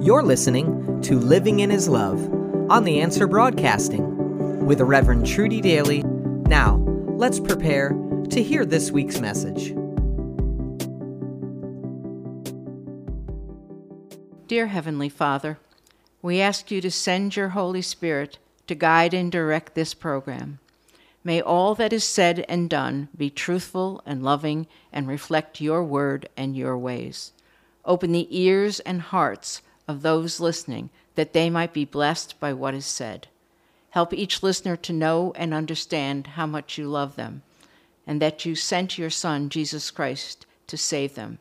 You're listening to Living in His Love on The Answer Broadcasting with Reverend Trudy Daly. Now, let's prepare to hear this week's message. Dear Heavenly Father, we ask you to send your Holy Spirit to guide and direct this program. May all that is said and done be truthful and loving and reflect your word and your ways. Open the ears and hearts of those listening that they might be blessed by what is said. Help each listener to know and understand how much you love them, and that you sent your Son, Jesus Christ, to save them,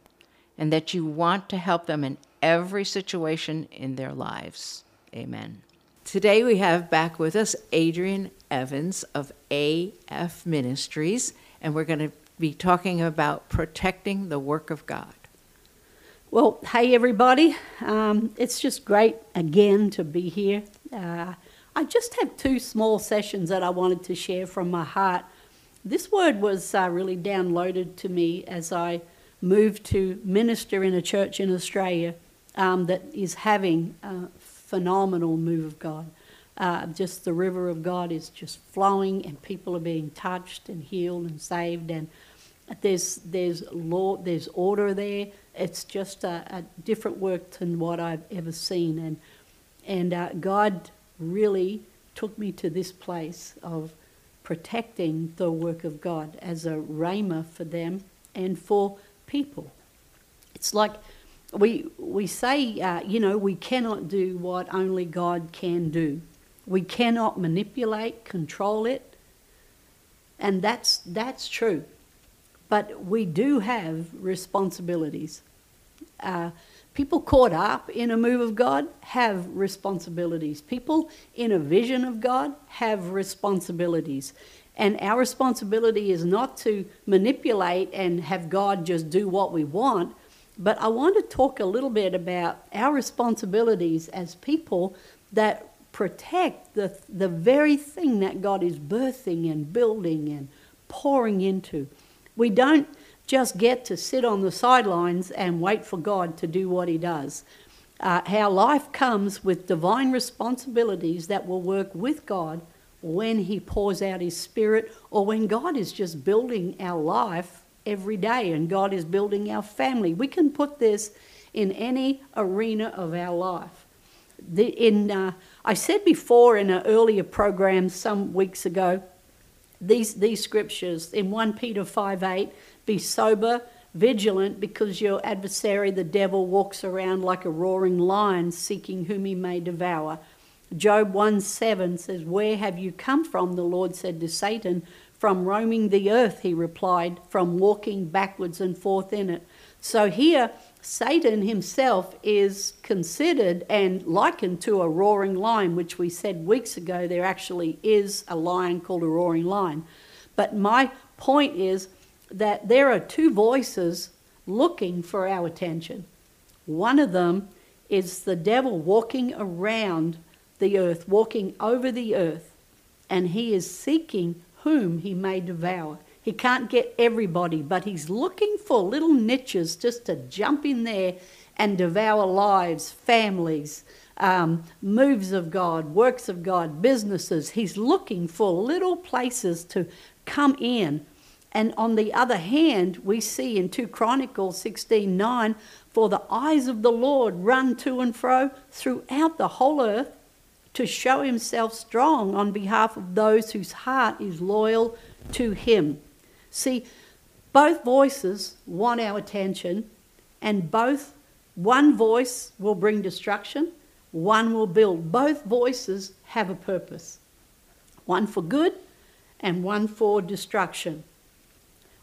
and that you want to help them in every situation in their lives. Amen. Today we have back with us Adrienne Evans of AF Ministries, and we're going to be talking about protecting the work of God. Well, hey everybody. Um, it's just great again to be here. Uh, I just have two small sessions that I wanted to share from my heart. This word was uh, really downloaded to me as I moved to minister in a church in Australia um, that is having a phenomenal move of God. Uh, just the river of God is just flowing, and people are being touched and healed and saved. And there's there's law, there's order there it's just a, a, different work than what I've ever seen. And, and uh, God really took me to this place of protecting the work of God as a rhema for them and for people. It's like we, we say, uh, you know, we cannot do what only God can do. We cannot manipulate, control it. And that's, that's true. But we do have responsibilities. Uh, people caught up in a move of God have responsibilities. People in a vision of God have responsibilities. And our responsibility is not to manipulate and have God just do what we want. But I want to talk a little bit about our responsibilities as people that protect the, the very thing that God is birthing and building and pouring into. We don't just get to sit on the sidelines and wait for God to do what He does. Uh, our life comes with divine responsibilities that will work with God when He pours out His Spirit or when God is just building our life every day and God is building our family. We can put this in any arena of our life. The, in, uh, I said before in an earlier program some weeks ago, these, these scriptures in 1 Peter 5 8 be sober, vigilant, because your adversary, the devil, walks around like a roaring lion, seeking whom he may devour. Job 1 7 says, Where have you come from? The Lord said to Satan. From roaming the earth, he replied, from walking backwards and forth in it. So here, Satan himself is considered and likened to a roaring lion, which we said weeks ago there actually is a lion called a roaring lion. But my point is that there are two voices looking for our attention. One of them is the devil walking around the earth, walking over the earth, and he is seeking whom he may devour. He can't get everybody, but he's looking for little niches just to jump in there and devour lives, families, um, moves of God, works of God, businesses. He's looking for little places to come in and on the other hand, we see in 2 Chronicles 16 9, for the eyes of the Lord run to and fro throughout the whole earth to show himself strong on behalf of those whose heart is loyal to him. See, both voices want our attention, and both one voice will bring destruction, one will build. Both voices have a purpose one for good and one for destruction.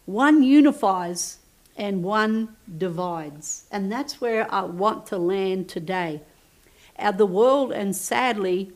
One unifies and one divides. And that's where I want to land today. Uh, the world, and sadly,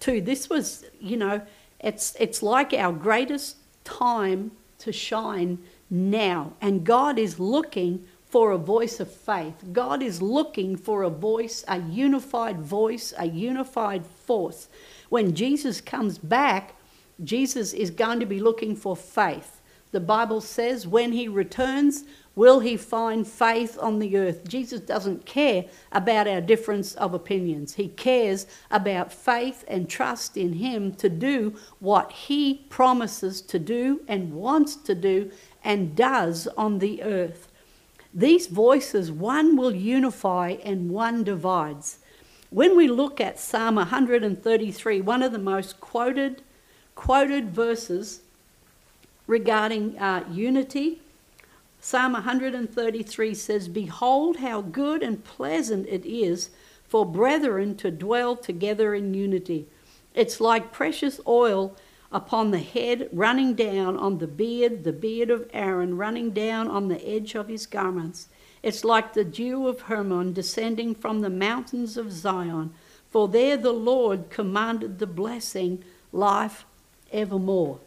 too, this was, you know, it's, it's like our greatest time to shine now. And God is looking for a voice of faith. God is looking for a voice, a unified voice, a unified force. When Jesus comes back, Jesus is going to be looking for faith. The Bible says when he returns, Will he find faith on the earth? Jesus doesn't care about our difference of opinions. He cares about faith and trust in him to do what he promises to do and wants to do and does on the earth. These voices, one will unify and one divides. When we look at Psalm 133, one of the most quoted quoted verses regarding uh, unity Psalm 133 says, Behold, how good and pleasant it is for brethren to dwell together in unity. It's like precious oil upon the head, running down on the beard, the beard of Aaron, running down on the edge of his garments. It's like the dew of Hermon descending from the mountains of Zion. For there the Lord commanded the blessing, life evermore.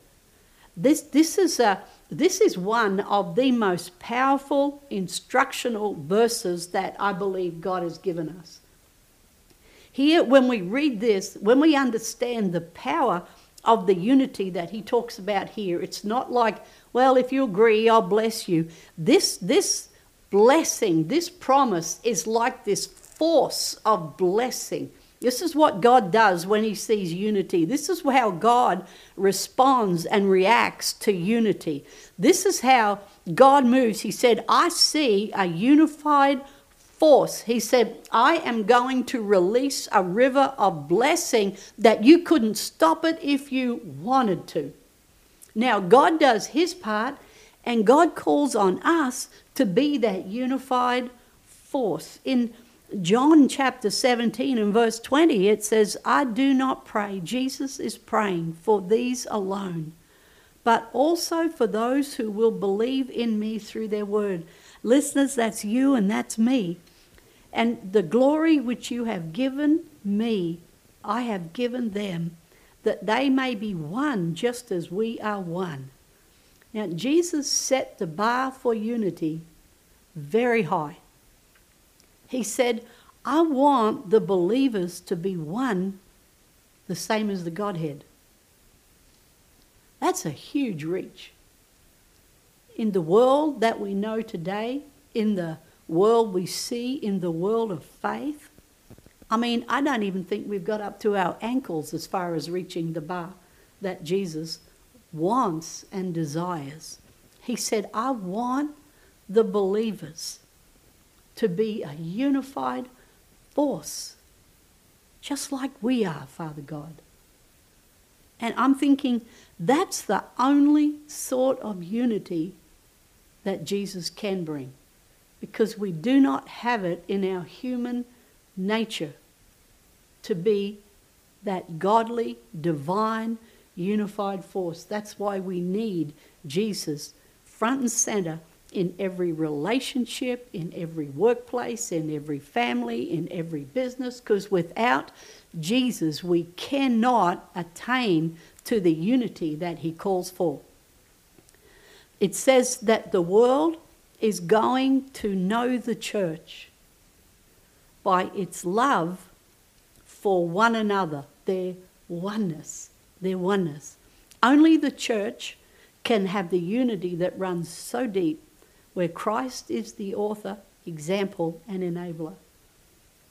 This, this is a this is one of the most powerful instructional verses that I believe God has given us. Here, when we read this, when we understand the power of the unity that he talks about here, it's not like, well, if you agree, I'll bless you. This, this blessing, this promise is like this force of blessing this is what God does when He sees unity. This is how God responds and reacts to unity. This is how God moves. He said, I see a unified force. He said, I am going to release a river of blessing that you couldn't stop it if you wanted to. Now, God does His part, and God calls on us to be that unified force. In John chapter 17 and verse 20, it says, I do not pray. Jesus is praying for these alone, but also for those who will believe in me through their word. Listeners, that's you and that's me. And the glory which you have given me, I have given them, that they may be one just as we are one. Now, Jesus set the bar for unity very high. He said, I want the believers to be one, the same as the Godhead. That's a huge reach. In the world that we know today, in the world we see, in the world of faith, I mean, I don't even think we've got up to our ankles as far as reaching the bar that Jesus wants and desires. He said, I want the believers to be a unified force, just like we are, Father God. And I'm thinking that's the only sort of unity that Jesus can bring because we do not have it in our human nature to be that godly, divine, unified force. That's why we need Jesus front and center in every relationship, in every workplace, in every family, in every business, because without Jesus, we cannot attain to the unity that he calls for. It says that the world is going to know the church by its love for one another, their oneness, their oneness. Only the church can have the unity that runs so deep where Christ is the author, example, and enabler.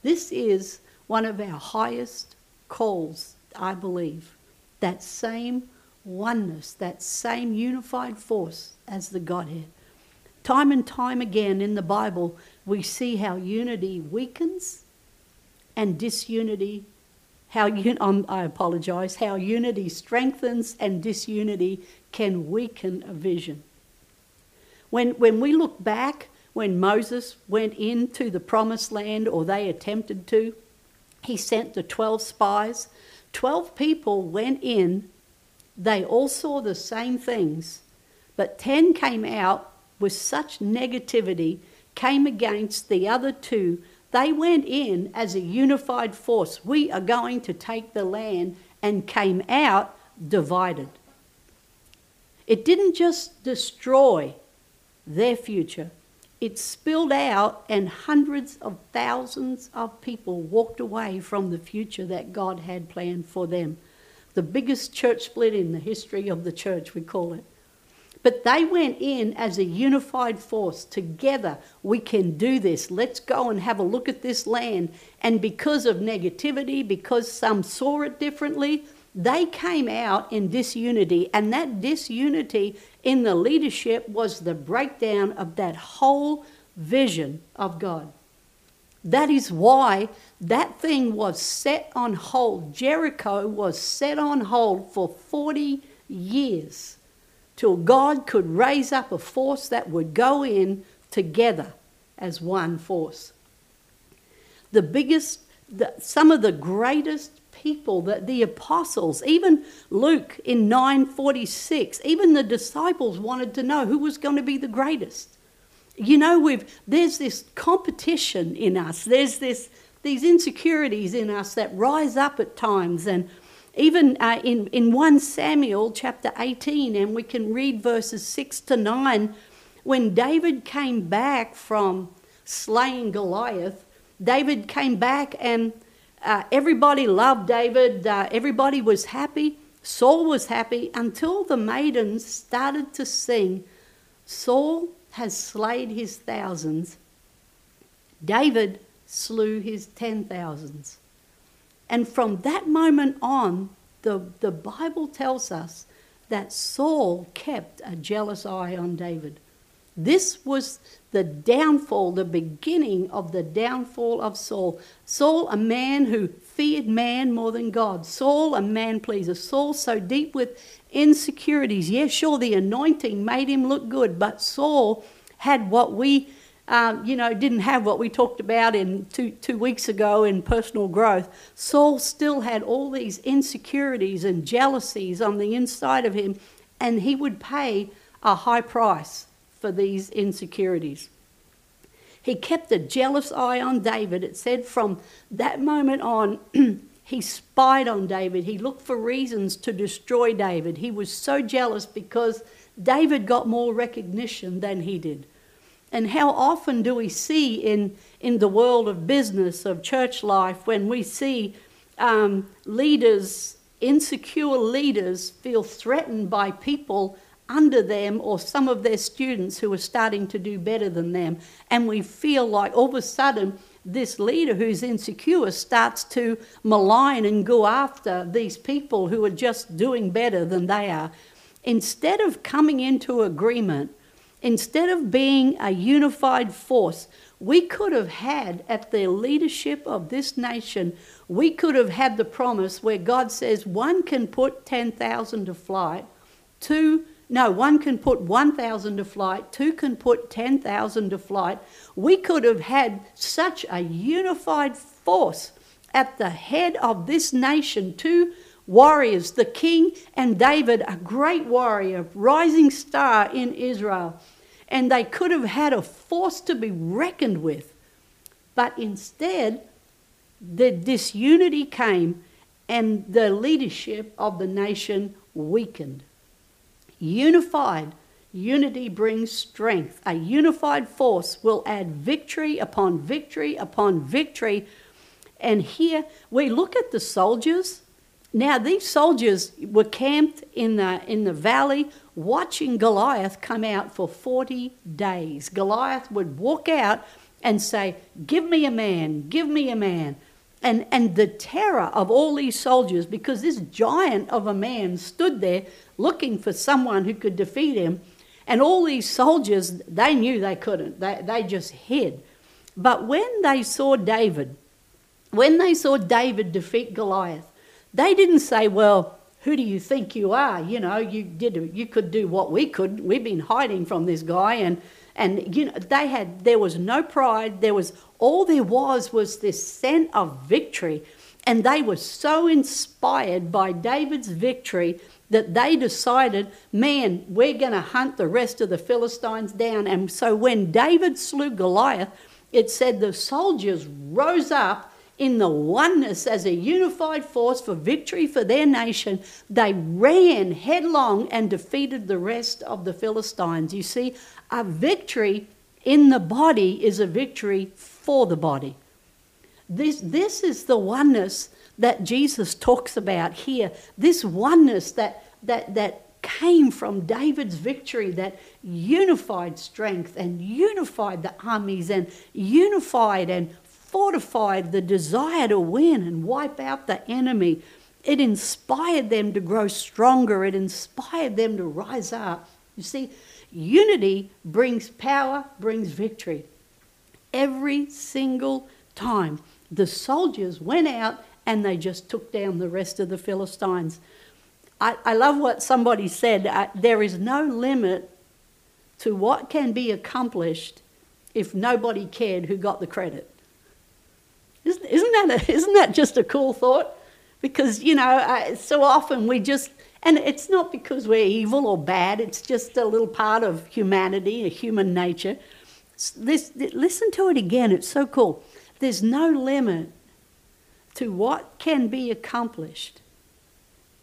This is one of our highest calls, I believe. That same oneness, that same unified force as the Godhead. Time and time again in the Bible, we see how unity weakens and disunity, how un- um, I apologize, how unity strengthens and disunity can weaken a vision. When, when we look back, when Moses went into the promised land, or they attempted to, he sent the 12 spies. 12 people went in, they all saw the same things, but 10 came out with such negativity, came against the other two. They went in as a unified force. We are going to take the land, and came out divided. It didn't just destroy their future. It spilled out, and hundreds of thousands of people walked away from the future that God had planned for them. The biggest church split in the history of the church, we call it. But they went in as a unified force. Together, we can do this. Let's go and have a look at this land. And because of negativity, because some saw it differently, they came out in disunity. And that disunity in the leadership was the breakdown of that whole vision of God. That is why that thing was set on hold. Jericho was set on hold for 40 years till God could raise up a force that would go in together as one force. The biggest, the, some of the greatest people, that the apostles, even Luke in 946, even the disciples wanted to know who was going to be the greatest. You know, we've, there's this competition in us, there's this, these insecurities in us that rise up at times. And even uh, in, in 1 Samuel chapter 18, and we can read verses 6 to 9, when David came back from slaying Goliath, David came back and uh, everybody loved David, uh, everybody was happy. Saul was happy until the maidens started to sing, Saul has slayed his thousands, David slew his ten thousands. And from that moment on, the, the Bible tells us that Saul kept a jealous eye on David. This was the downfall, the beginning of the downfall of Saul. Saul, a man who feared man more than God. Saul, a man pleaser. Saul, so deep with insecurities. Yes, sure, the anointing made him look good, but Saul had what we um, you know, didn't have what we talked about in two, two weeks ago in personal growth. Saul still had all these insecurities and jealousies on the inside of him, and he would pay a high price for these insecurities. He kept a jealous eye on David. It said from that moment on, he spied on David. He looked for reasons to destroy David. He was so jealous because David got more recognition than he did. And how often do we see in, in the world of business, of church life, when we see um, leaders, insecure leaders, feel threatened by people under them or some of their students who are starting to do better than them. And we feel like all of a sudden this leader who's insecure starts to malign and go after these people who are just doing better than they are. Instead of coming into agreement Instead of being a unified force, we could have had at the leadership of this nation, we could have had the promise where God says one can put 10,000 to flight, two, no, one can put 1,000 to flight, two can put 10,000 to flight. We could have had such a unified force at the head of this nation, two warriors, the king and David, a great warrior, rising star in Israel. And they could have had a force to be reckoned with. But instead, the disunity came and the leadership of the nation weakened. Unified, unity brings strength. A unified force will add victory upon victory upon victory. And here we look at the soldiers now, these soldiers were camped in the, in the valley watching Goliath come out for 40 days. Goliath would walk out and say, Give me a man, give me a man. And, and the terror of all these soldiers, because this giant of a man stood there looking for someone who could defeat him. And all these soldiers, they knew they couldn't, they, they just hid. But when they saw David, when they saw David defeat Goliath, they didn't say, well, who do you think you are? You know, you did you could do what we could. We've been hiding from this guy and and you know they had there was no pride. There was all there was was this scent of victory. And they were so inspired by David's victory that they decided, man, we're going to hunt the rest of the Philistines down. And so when David slew Goliath, it said the soldiers rose up in the oneness as a unified force for victory for their nation, they ran headlong and defeated the rest of the Philistines. You see, a victory in the body is a victory for the body. This, this is the oneness that Jesus talks about here. This oneness that, that, that came from David's victory that unified strength and unified the armies and unified and fortified the desire to win and wipe out the enemy. It inspired them to grow stronger, it inspired them to rise up. You see, unity brings power, brings victory. Every single time the soldiers went out and they just took down the rest of the Philistines. I, I love what somebody said uh, there is no limit to what can be accomplished if nobody cared who got the credit. Isn't, isn't, that, a, isn't that just a cool thought? Because, you know, so often we just, and it's not because we're evil or bad, it's just a little part of humanity, a human nature. This, listen to it again, it's so cool. There's no limit to what can be accomplished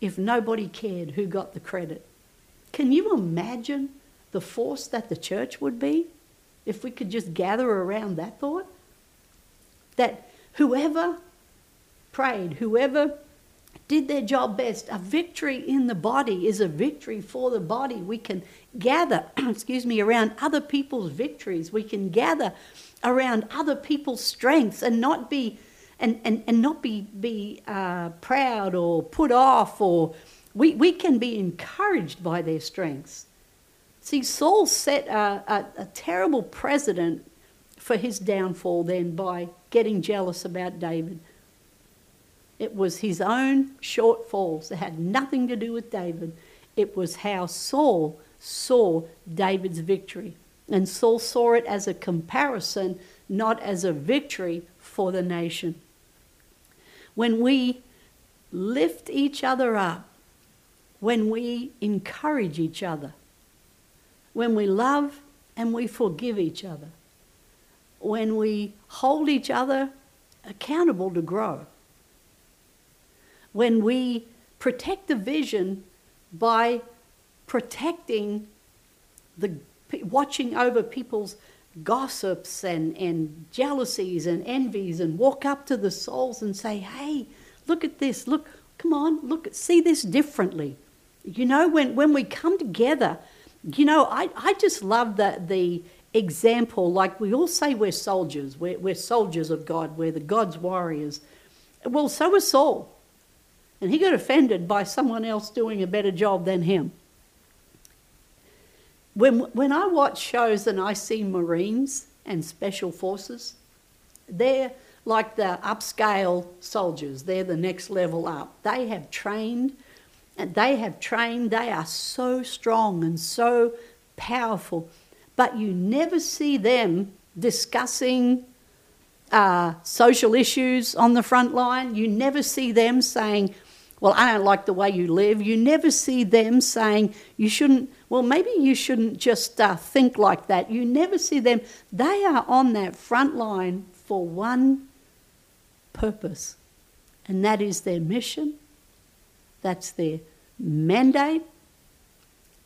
if nobody cared who got the credit. Can you imagine the force that the church would be if we could just gather around that thought? That whoever prayed, whoever did their job best, a victory in the body is a victory for the body. We can gather, excuse me, around other people's victories. We can gather around other people's strengths and not be and, and, and not be, be uh, proud or put off or we, we can be encouraged by their strengths. See, Saul set a, a, a terrible precedent for his downfall then by getting jealous about David. It was his own shortfalls. It had nothing to do with David. It was how Saul saw David's victory. And Saul saw it as a comparison, not as a victory for the nation. When we lift each other up, when we encourage each other, when we love and we forgive each other, when we hold each other accountable to grow, when we protect the vision by protecting the watching over people's gossips and, and jealousies and envies and walk up to the souls and say, hey, look at this, look, come on, look, see this differently. You know, when, when we come together, you know, I, I just love the, the example, like we all say we're soldiers, we're, we're soldiers of God, we're the God's warriors. Well, so was Saul. And he got offended by someone else doing a better job than him when, when I watch shows and I see Marines and Special Forces, they're like the upscale soldiers. They're the next level up. They have trained, and they have trained. They are so strong and so powerful, but you never see them discussing uh, social issues on the front line. You never see them saying, well, I don't like the way you live. You never see them saying, you shouldn't, well, maybe you shouldn't just uh, think like that. You never see them. They are on that front line for one purpose, and that is their mission, that's their mandate,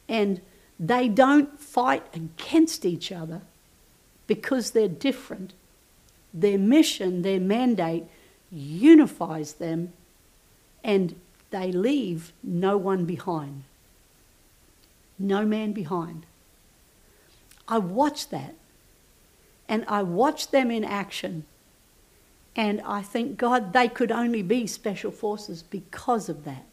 and they don't fight against each other because they're different. Their mission, their mandate unifies them and they leave no one behind. No man behind. I watch that and I watch them in action. And I think, God, they could only be special forces because of that.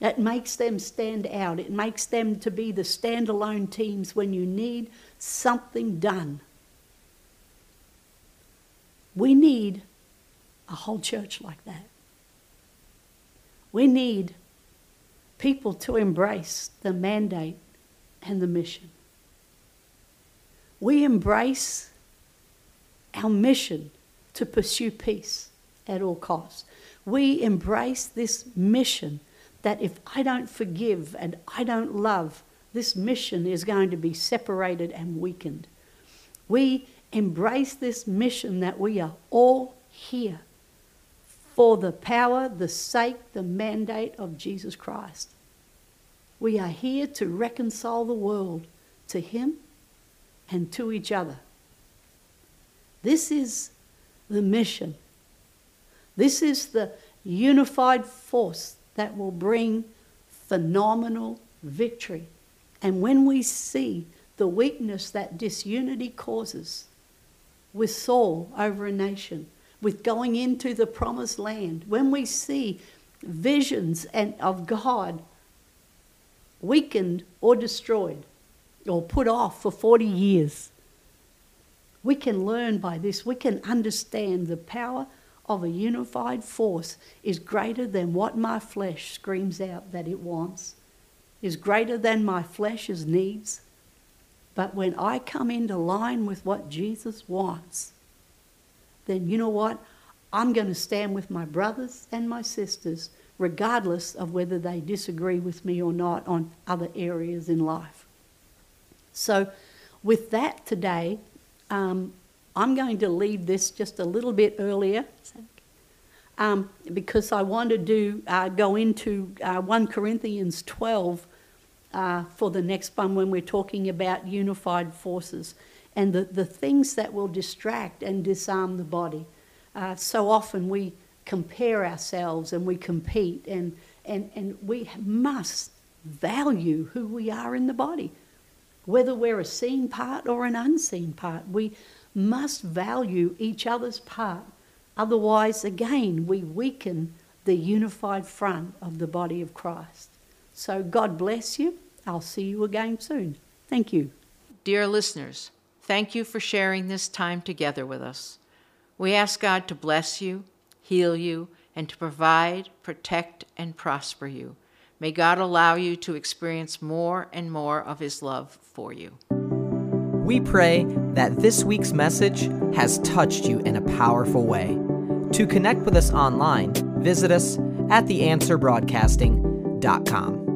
It makes them stand out. It makes them to be the standalone teams when you need something done. We need a whole church like that. We need people to embrace the mandate and the mission. We embrace our mission to pursue peace at all costs. We embrace this mission that if I don't forgive and I don't love, this mission is going to be separated and weakened. We embrace this mission that we are all here for the power, the sake, the mandate of Jesus Christ. We are here to reconcile the world to Him and to each other. This is the mission. This is the unified force that will bring phenomenal victory. And when we see the weakness that disunity causes with Saul over a nation, with going into the promised land, when we see visions and of God weakened or destroyed or put off for 40 years, we can learn by this, we can understand the power of a unified force is greater than what my flesh screams out that it wants, is greater than my flesh's needs. But when I come into line with what Jesus wants, then you know what? I'm going to stand with my brothers and my sisters, regardless of whether they disagree with me or not on other areas in life. So, with that today, um, I'm going to leave this just a little bit earlier um, because I want to do uh, go into uh, 1 Corinthians 12 uh, for the next one when we're talking about unified forces and the, the things that will distract and disarm the body. Uh, so often we compare ourselves and we compete, and, and, and we must value who we are in the body. Whether we're a seen part or an unseen part, we must value each other's part. Otherwise, again, we weaken the unified front of the body of Christ. So, God bless you. I'll see you again soon. Thank you. Dear listeners, thank you for sharing this time together with us. We ask God to bless you, heal you, and to provide, protect, and prosper you. May God allow you to experience more and more of His love for you. We pray that this week's message has touched you in a powerful way. To connect with us online, visit us at theanswerbroadcasting.com.